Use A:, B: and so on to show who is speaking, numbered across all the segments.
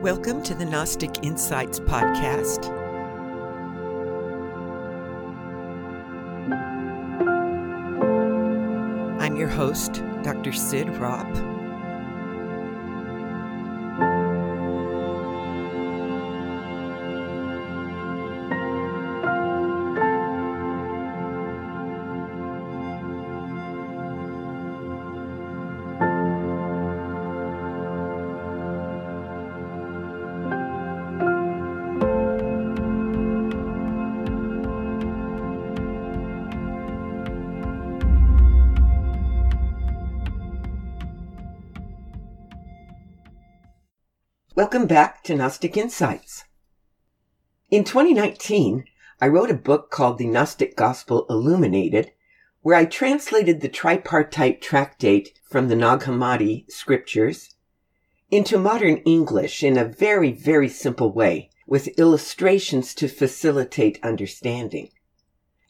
A: Welcome to the Gnostic Insights Podcast. I'm your host, Dr. Cyd Ropp. Welcome back to Gnostic Insights. In 2019, I wrote a book called The Gnostic Gospel Illuminated, where I translated the tripartite tractate from the Nag Hammadi scriptures into modern English in a very, very simple way with illustrations to facilitate understanding.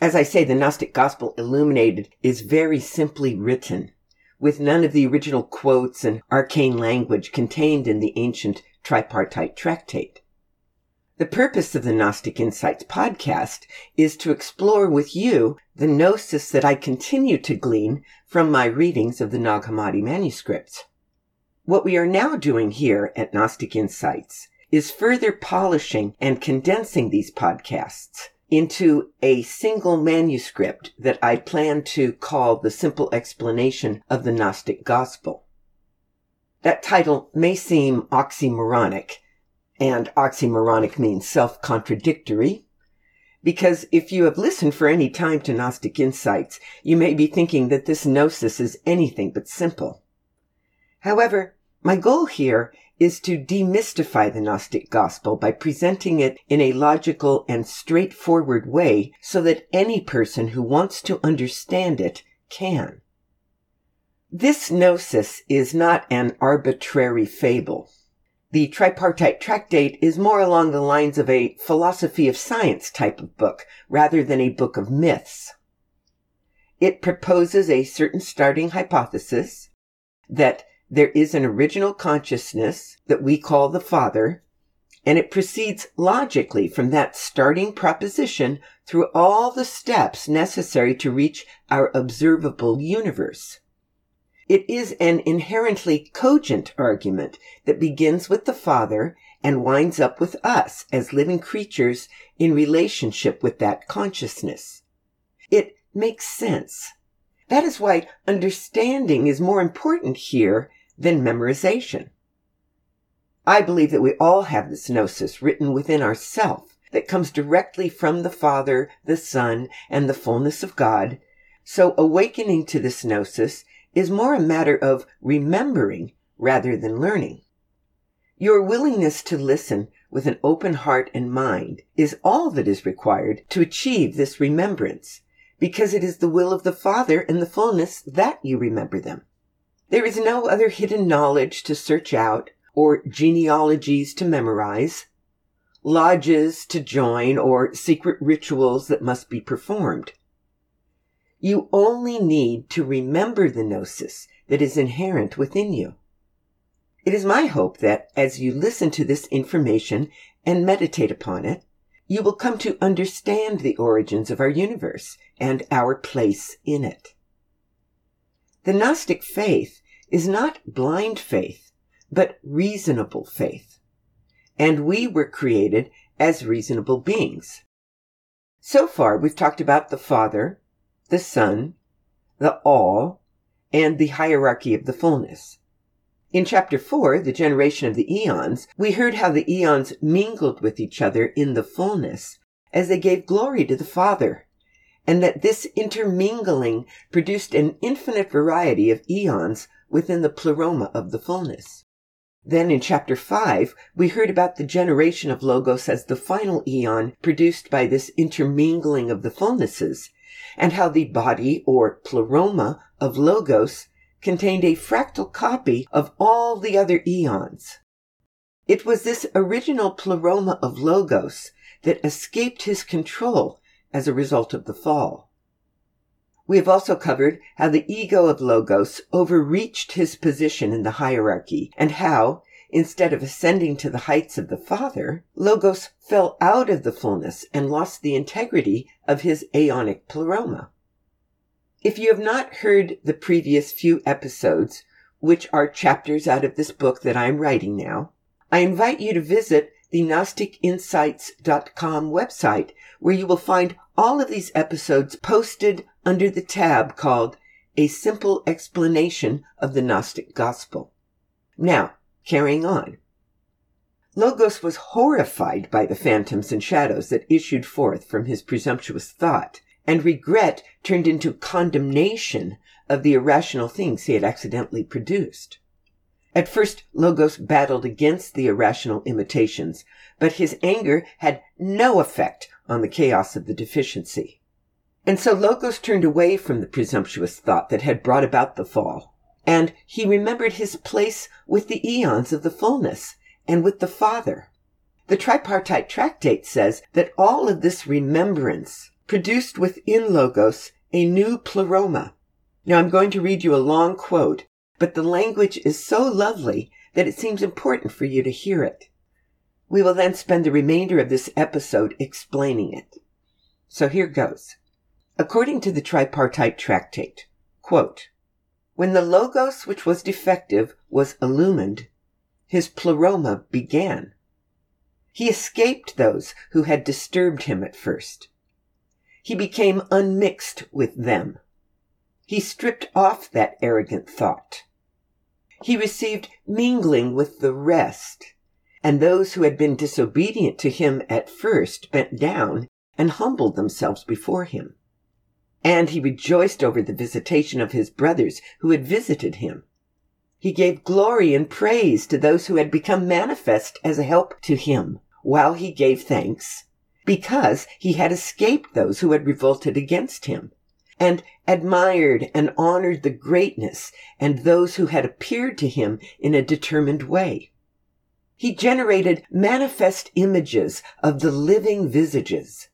A: As I say, the Gnostic Gospel Illuminated is very simply written with none of the original quotes and arcane language contained in the ancient tripartite tractate. The purpose of the Gnostic Insights podcast is to explore with you the gnosis that I continue to glean from my readings of the Nag Hammadi manuscripts. What we are now doing here at Gnostic Insights is further polishing and condensing these podcasts into a single manuscript that I plan to call the simple explanation of the Gnostic Gospel. That title may seem oxymoronic, and oxymoronic means self-contradictory, because if you have listened for any time to Gnostic Insights, you may be thinking that this gnosis is anything but simple. However, my goal here is to demystify the Gnostic Gospel by presenting it in a logical and straightforward way so that any person who wants to understand it can. This gnosis is not an arbitrary fable. The tripartite tractate is more along the lines of a philosophy of science type of book rather than a book of myths. It proposes a certain starting hypothesis that there is an original consciousness that we call the Father, and it proceeds logically from that starting proposition through all the steps necessary to reach our observable universe. It is an inherently cogent argument that begins with the Father and winds up with us as living creatures in relationship with that consciousness. It makes sense. That is why understanding is more important here than memorization. I believe that we all have this gnosis written within ourself that comes directly from the Father, the Son, and the fullness of God. So awakening to this gnosis is more a matter of remembering rather than learning. Your willingness to listen with an open heart and mind is all that is required to achieve this remembrance, because it is the will of the Father and the fullness that you remember them. There is no other hidden knowledge to search out or genealogies to memorize, lodges to join or secret rituals that must be performed. You only need to remember the gnosis that is inherent within you. It is my hope that as you listen to this information and meditate upon it, you will come to understand the origins of our universe and our place in it. The Gnostic faith is not blind faith, but reasonable faith. And we were created as reasonable beings. So far, we've talked about the Father, the Son, the All, and the hierarchy of the fullness. In chapter 4, the generation of the eons, we heard how the eons mingled with each other in the fullness as they gave glory to the Father, and that this intermingling produced an infinite variety of eons within the pleroma of the fullness. Then in chapter 5, we heard about the generation of Logos as the final eon produced by this intermingling of the fullnesses, and how the body or pleroma of Logos contained a fractal copy of all the other eons. It was this original pleroma of Logos that escaped his control as a result of the fall. We have also covered how the ego of Logos overreached his position in the hierarchy and how, instead of ascending to the heights of the Father, Logos fell out of the fullness and lost the integrity of his aeonic pleroma. If you have not heard the previous few episodes, which are chapters out of this book that I am writing now, I invite you to visit the GnosticInsights.com website, where you will find all of these episodes posted under the tab called A Simple Explanation of the Gnostic Gospel. Now, carrying on. Logos was horrified by the phantoms and shadows that issued forth from his presumptuous thought, and regret turned into condemnation of the irrational things he had accidentally produced. At first, Logos battled against the irrational imitations, but his anger had no effect on the chaos of the deficiency. And so Logos turned away from the presumptuous thought that had brought about the fall and he remembered his place with the eons of the fullness and with the Father. The tripartite tractate says that all of this remembrance produced within Logos a new pleroma. Now I'm going to read you a long quote, but the language is so lovely that it seems important for you to hear it. We will then spend the remainder of this episode explaining it. So here goes. According to the tripartite tractate, quote, when the logos which was defective was illumined, his pleroma began. He escaped those who had disturbed him at first. He became unmixed with them. He stripped off that arrogant thought. He received mingling with the rest, and those who had been disobedient to him at first bent down and humbled themselves before him. And he rejoiced over the visitation of his brothers who had visited him. He gave glory and praise to those who had become manifest as a help to him, while he gave thanks, because he had escaped those who had revolted against him, and admired and honored the greatness and those who had appeared to him in a determined way. He generated manifest images of the living visages,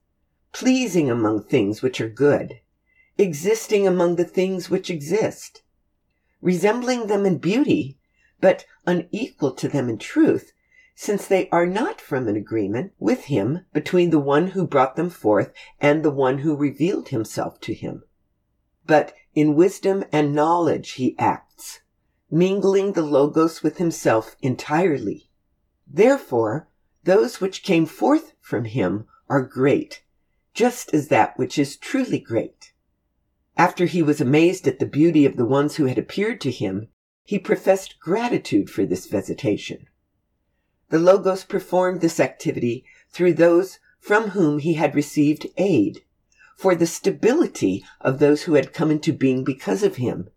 A: pleasing among things which are good, existing among the things which exist, resembling them in beauty, but unequal to them in truth, since they are not from an agreement with him between the one who brought them forth and the one who revealed himself to him. But in wisdom and knowledge he acts, mingling the Logos with himself entirely. Therefore, those which came forth from him are great, just as that which is truly great. After he was amazed at the beauty of the ones who had appeared to him, he professed gratitude for this visitation. The Logos performed this activity through those from whom he had received aid, for the stability of those who had come into being because of him,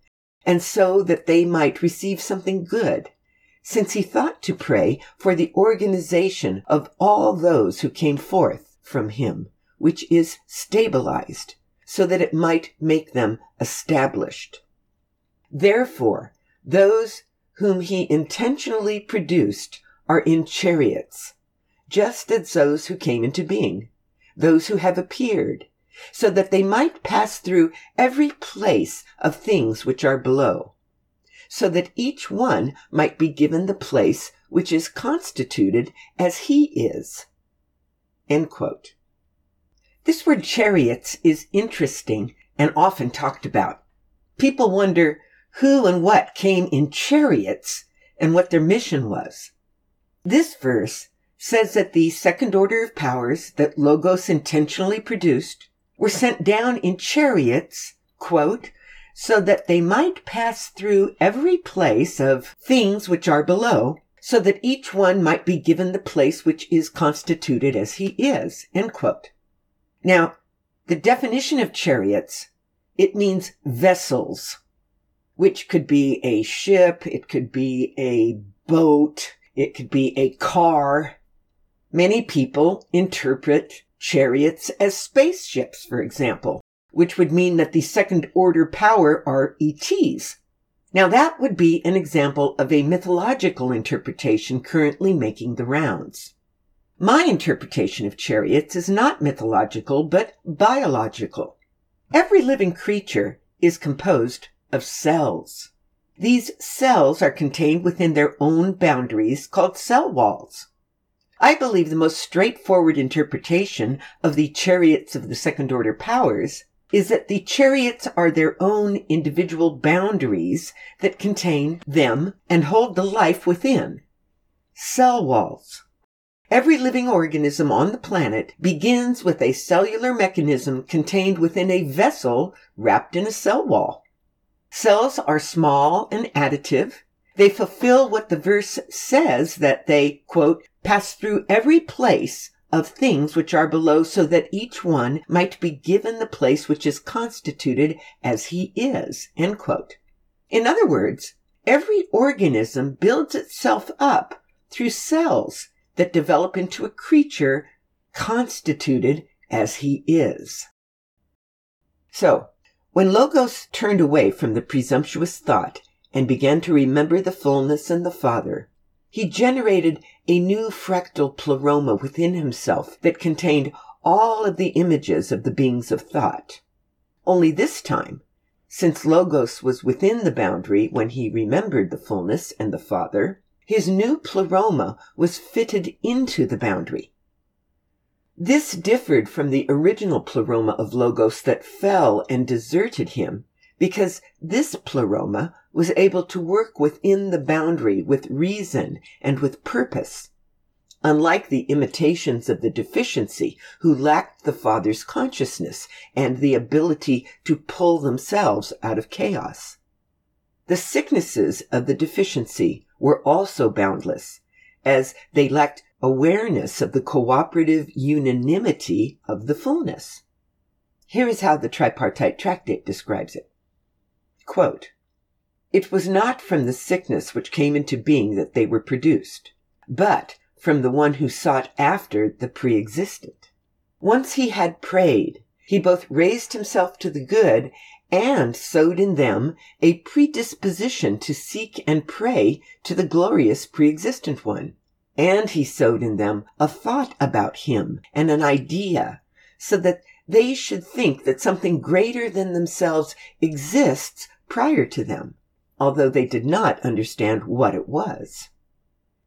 A: and so that they might receive something good, since he thought to pray for the organization of all those who came forth from him, which is stabilized so that it might make them established. Therefore, those whom he intentionally produced are in chariots, just as those who came into being, those who have appeared, so that they might pass through every place of things which are below, so that each one might be given the place which is constituted as he is. End quote. This word chariots is interesting and often talked about. People wonder who and what came in chariots and what their mission was. This verse says that the second order of powers that Logos intentionally produced were sent down in chariots, quote, so that they might pass through every place of things which are below, so that each one might be given the place which is constituted as he is, end quote. Now, the definition of chariots, it means vessels, which could be a ship, it could be a boat, it could be a car. Many people interpret chariots as spaceships, for example, which would mean that the second order power are ETs. Now that would be an example of a mythological interpretation currently making the rounds. My interpretation of chariots is not mythological, but biological. Every living creature is composed of cells. These cells are contained within their own boundaries called cell walls. I believe the most straightforward interpretation of the chariots of the second order powers is that the chariots are their own individual boundaries that contain them and hold the life within. Cell walls. Every living organism on the planet begins with a cellular mechanism contained within a vessel wrapped in a cell wall. Cells are small and additive. They fulfill what the verse says that they, quote, pass through every place of things which are below so that each one might be given the place which is constituted as he is, end quote. In other words, every organism builds itself up through cells that develop into a creature constituted as he is. So, when Logos turned away from the presumptuous thought and began to remember the fullness and the Father, he generated a new fractal pleroma within himself that contained all of the images of the beings of thought. Only this time, since Logos was within the boundary when he remembered the fullness and the Father, his new pleroma was fitted into the boundary. This differed from the original pleroma of Logos that fell and deserted him, because this pleroma was able to work within the boundary with reason and with purpose. Unlike the imitations of the deficiency who lacked the Father's consciousness and the ability to pull themselves out of chaos. The sicknesses of the deficiency were also boundless, as they lacked awareness of the cooperative unanimity of the fullness. Here is how the tripartite tractate describes it. Quote, it was not from the sickness which came into being that they were produced, but from the one who sought after the pre-existent. Once he had prayed, he both raised himself to the good and sowed in them a predisposition to seek and pray to the glorious pre-existent one. And he sowed in them a thought about him and an idea so that they should think that something greater than themselves exists prior to them, although they did not understand what it was.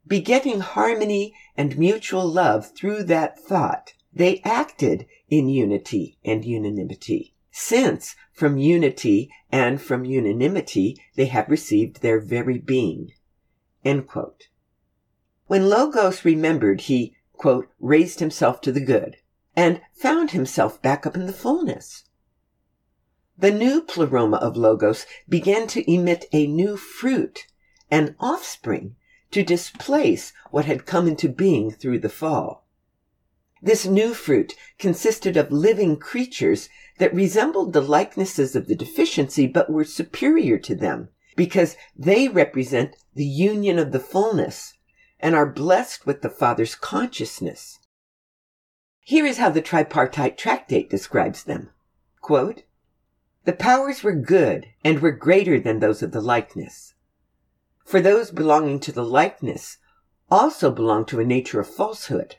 A: Begetting harmony and mutual love through that thought, they acted in unity and unanimity, since from unity and from unanimity they have received their very being. When Logos remembered, he, quote, raised himself to the good and found himself back up in the fullness. The new pleroma of Logos began to emit a new fruit, an offspring, to displace what had come into being through the fall. This new fruit consisted of living creatures that resembled the likenesses of the deficiency but were superior to them because they represent the union of the fullness and are blessed with the Father's consciousness. Here is how the tripartite tractate describes them. Quote, the powers were good and were greater than those of the likeness. For those belonging to the likeness also belong to a nature of falsehood.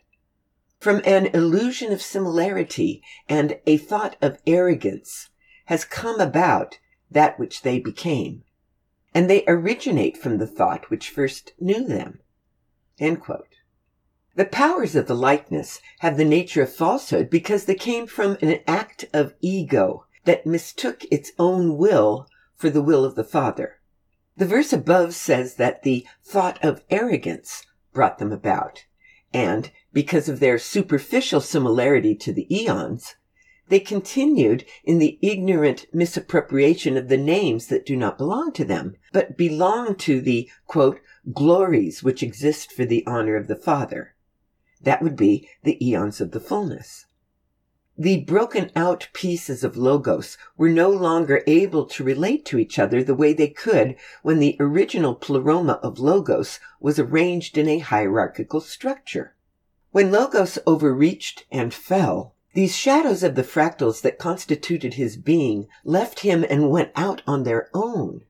A: From an illusion of similarity and a thought of arrogance has come about that which they became, and they originate from the thought which first knew them. The powers of the likeness have the nature of falsehood because they came from an act of ego that mistook its own will for the will of the Father. The verse above says that the thought of arrogance brought them about, and because of their superficial similarity to the eons, they continued in the ignorant misappropriation of the names that do not belong to them, but belong to the, quote, glories which exist for the honor of the Father. That would be the eons of the fullness. The broken out pieces of Logos were no longer able to relate to each other the way they could when the original pleroma of Logos was arranged in a hierarchical structure. When Logos overreached and fell, these shadows of the fractals that constituted his being left him and went out on their own.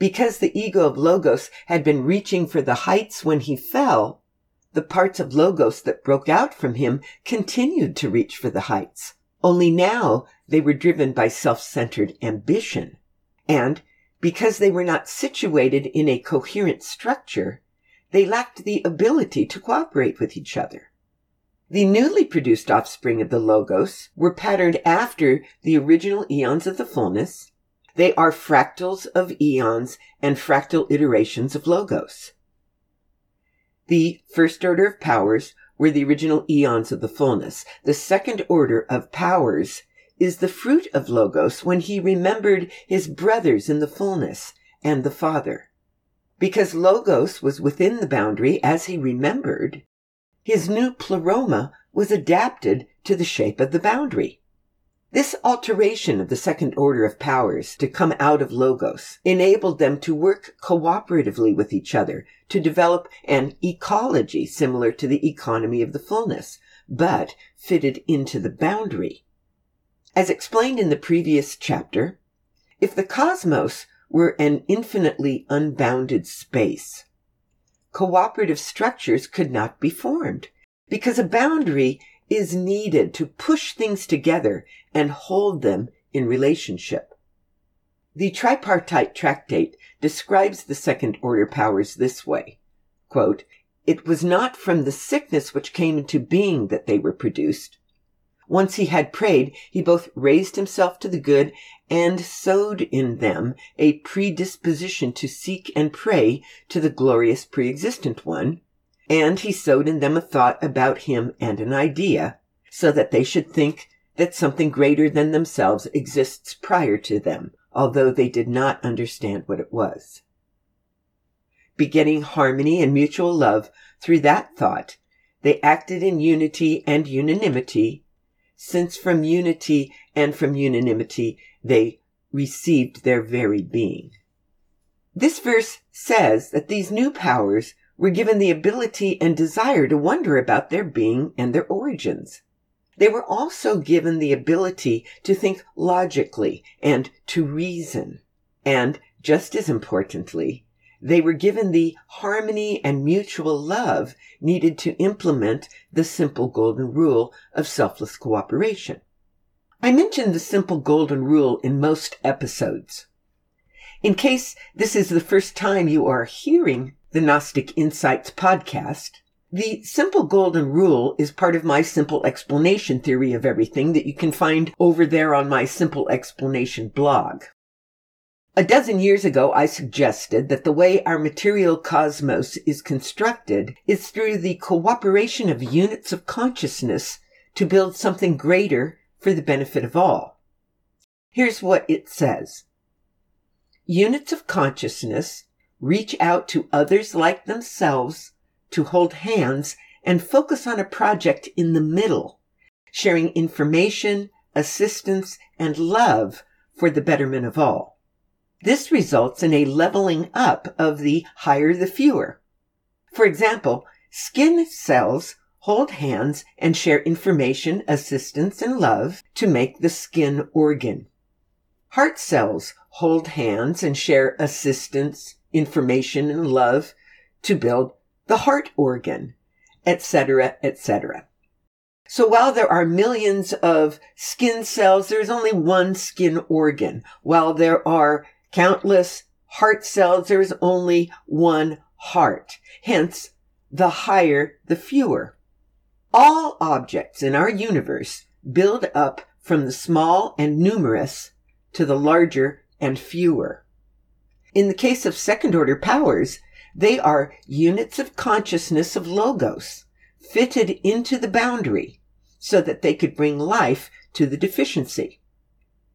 A: Because the ego of Logos had been reaching for the heights when he fell, the parts of Logos that broke out from him continued to reach for the heights. Only now they were driven by self-centered ambition. And Because they were not situated in a coherent structure, they lacked the ability to cooperate with each other. The newly produced offspring of the Logos were patterned after the original eons of the fullness. They are fractals of eons and fractal iterations of Logos. The first order of powers were the original eons of the fullness. The second order of powers is the fruit of Logos when he remembered his brothers in the fullness and the Father. Because Logos was within the boundary as he remembered, his new pleroma was adapted to the shape of the boundary. This alteration of the second order of powers to come out of Logos enabled them to work cooperatively with each other to develop an ecology similar to the economy of the fullness, but fitted into the boundary. As explained in the previous chapter, if the cosmos were an infinitely unbounded space, cooperative structures could not be formed because a boundary is needed to push things together and hold them in relationship. The tripartite tractate describes the second order powers this way. Quote, it was not from the sickness which came into being that they were produced. Once he had prayed, he both raised himself to the good and sowed in them a predisposition to seek and pray to the glorious pre-existent one, and he sowed in them a thought about him and an idea, so that they should think that something greater than themselves exists prior to them, although they did not understand what it was. Begetting harmony and mutual love through that thought, they acted in unity and unanimity, since from unity and from unanimity they received their very being. This verse says that these new powers were given the ability and desire to wonder about their being and their origins. They were also given the ability to think logically and to reason. And, just as importantly, they were given the harmony and mutual love needed to implement the simple golden rule of selfless cooperation. I mention the simple golden rule in most episodes. In case this is the first time you are hearing the Gnostic Insights podcast. The simple golden rule is part of my simple explanation theory of everything that you can find over there on my simple explanation blog. A dozen years ago, I suggested that the way our material cosmos is constructed is through the cooperation of units of consciousness to build something greater for the benefit of all. Here's what it says. Units of consciousness reach out to others like themselves to hold hands and focus on a project in the middle, sharing information, assistance, and love for the betterment of all. This results in a leveling up of the higher the fewer. For example, skin cells hold hands and share information, assistance, and love to make the skin organ. Heart cells hold hands and share assistance, information and love to build the heart organ, etc., etc. So while there are millions of skin cells, there's only one skin organ. While there are countless heart cells, there's only one heart. Hence, the higher, the fewer. All objects in our universe build up from the small and numerous to the larger and fewer. In the case of second order powers, they are units of consciousness of logos fitted into the boundary so that they could bring life to the deficiency.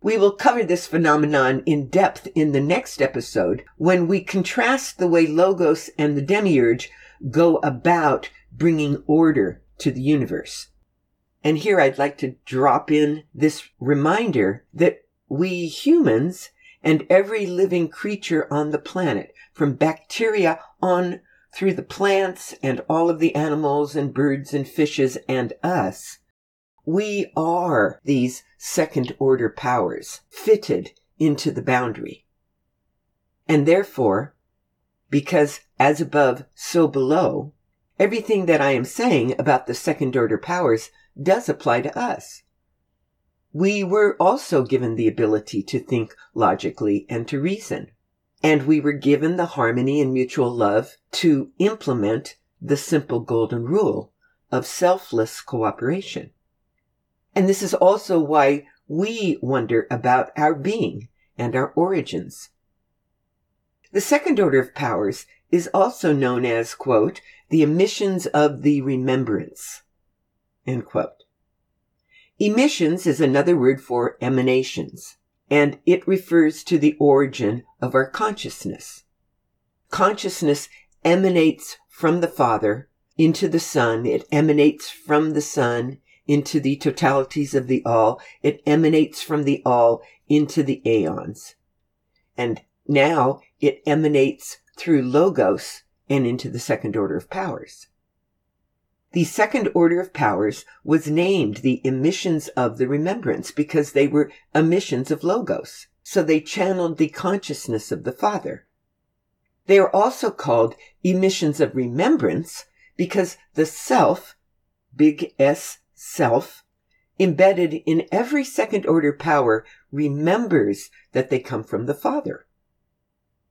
A: We will cover this phenomenon in depth in the next episode when we contrast the way Logos and the Demiurge go about bringing order to the universe. And here I'd like to drop in this reminder that we humans and every living creature on the planet, from bacteria on through the plants and all of the animals and birds and fishes and us. We are these second order powers fitted into the boundary. And therefore, because as above, so below, everything that I am saying about the second order powers does apply to us. We were also given the ability to think logically and to reason. And we were given the harmony and mutual love to implement the simple golden rule of selfless cooperation. And this is also why we wonder about our being and our origins. The second order of powers is also known as, quote, the emissions of the remembrance, end quote. Emissions is another word for emanations, and it refers to the origin of our consciousness. Consciousness emanates from the Father into the Son. It emanates from the Son into the totalities of the all. It emanates from the all into the aeons. And now it emanates through logos and into the second order of powers. The second order of powers was named the emissions of the remembrance because they were emissions of logos. So they channeled the consciousness of the Father. They are also called emissions of remembrance because the self, big S self, embedded in every second order power, remembers that they come from the Father.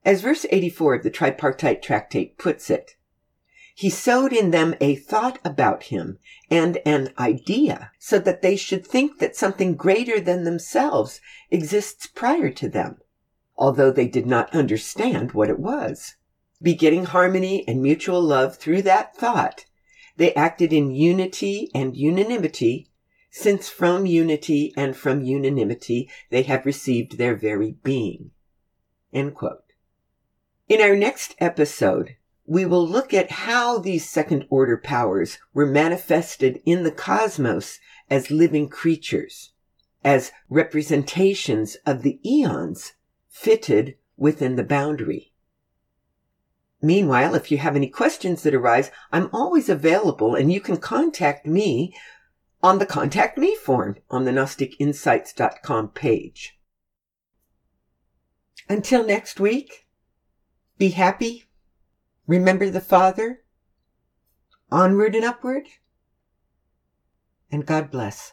A: As verse 84 of the tripartite tractate puts it, he sowed in them a thought about him and an idea so that they should think that something greater than themselves exists prior to them, although they did not understand what it was. Begetting harmony and mutual love through that thought, they acted in unity and unanimity, since from unity and from unanimity they have received their very being. In our next episode, we will look at how these second order powers were manifested in the cosmos as living creatures, as representations of the eons fitted within the boundary. Meanwhile, if you have any questions that arise, I'm always available and you can contact me on the Contact Me form on the GnosticInsights.com page. Until next week, be happy, remember the Father, onward and upward, and God bless.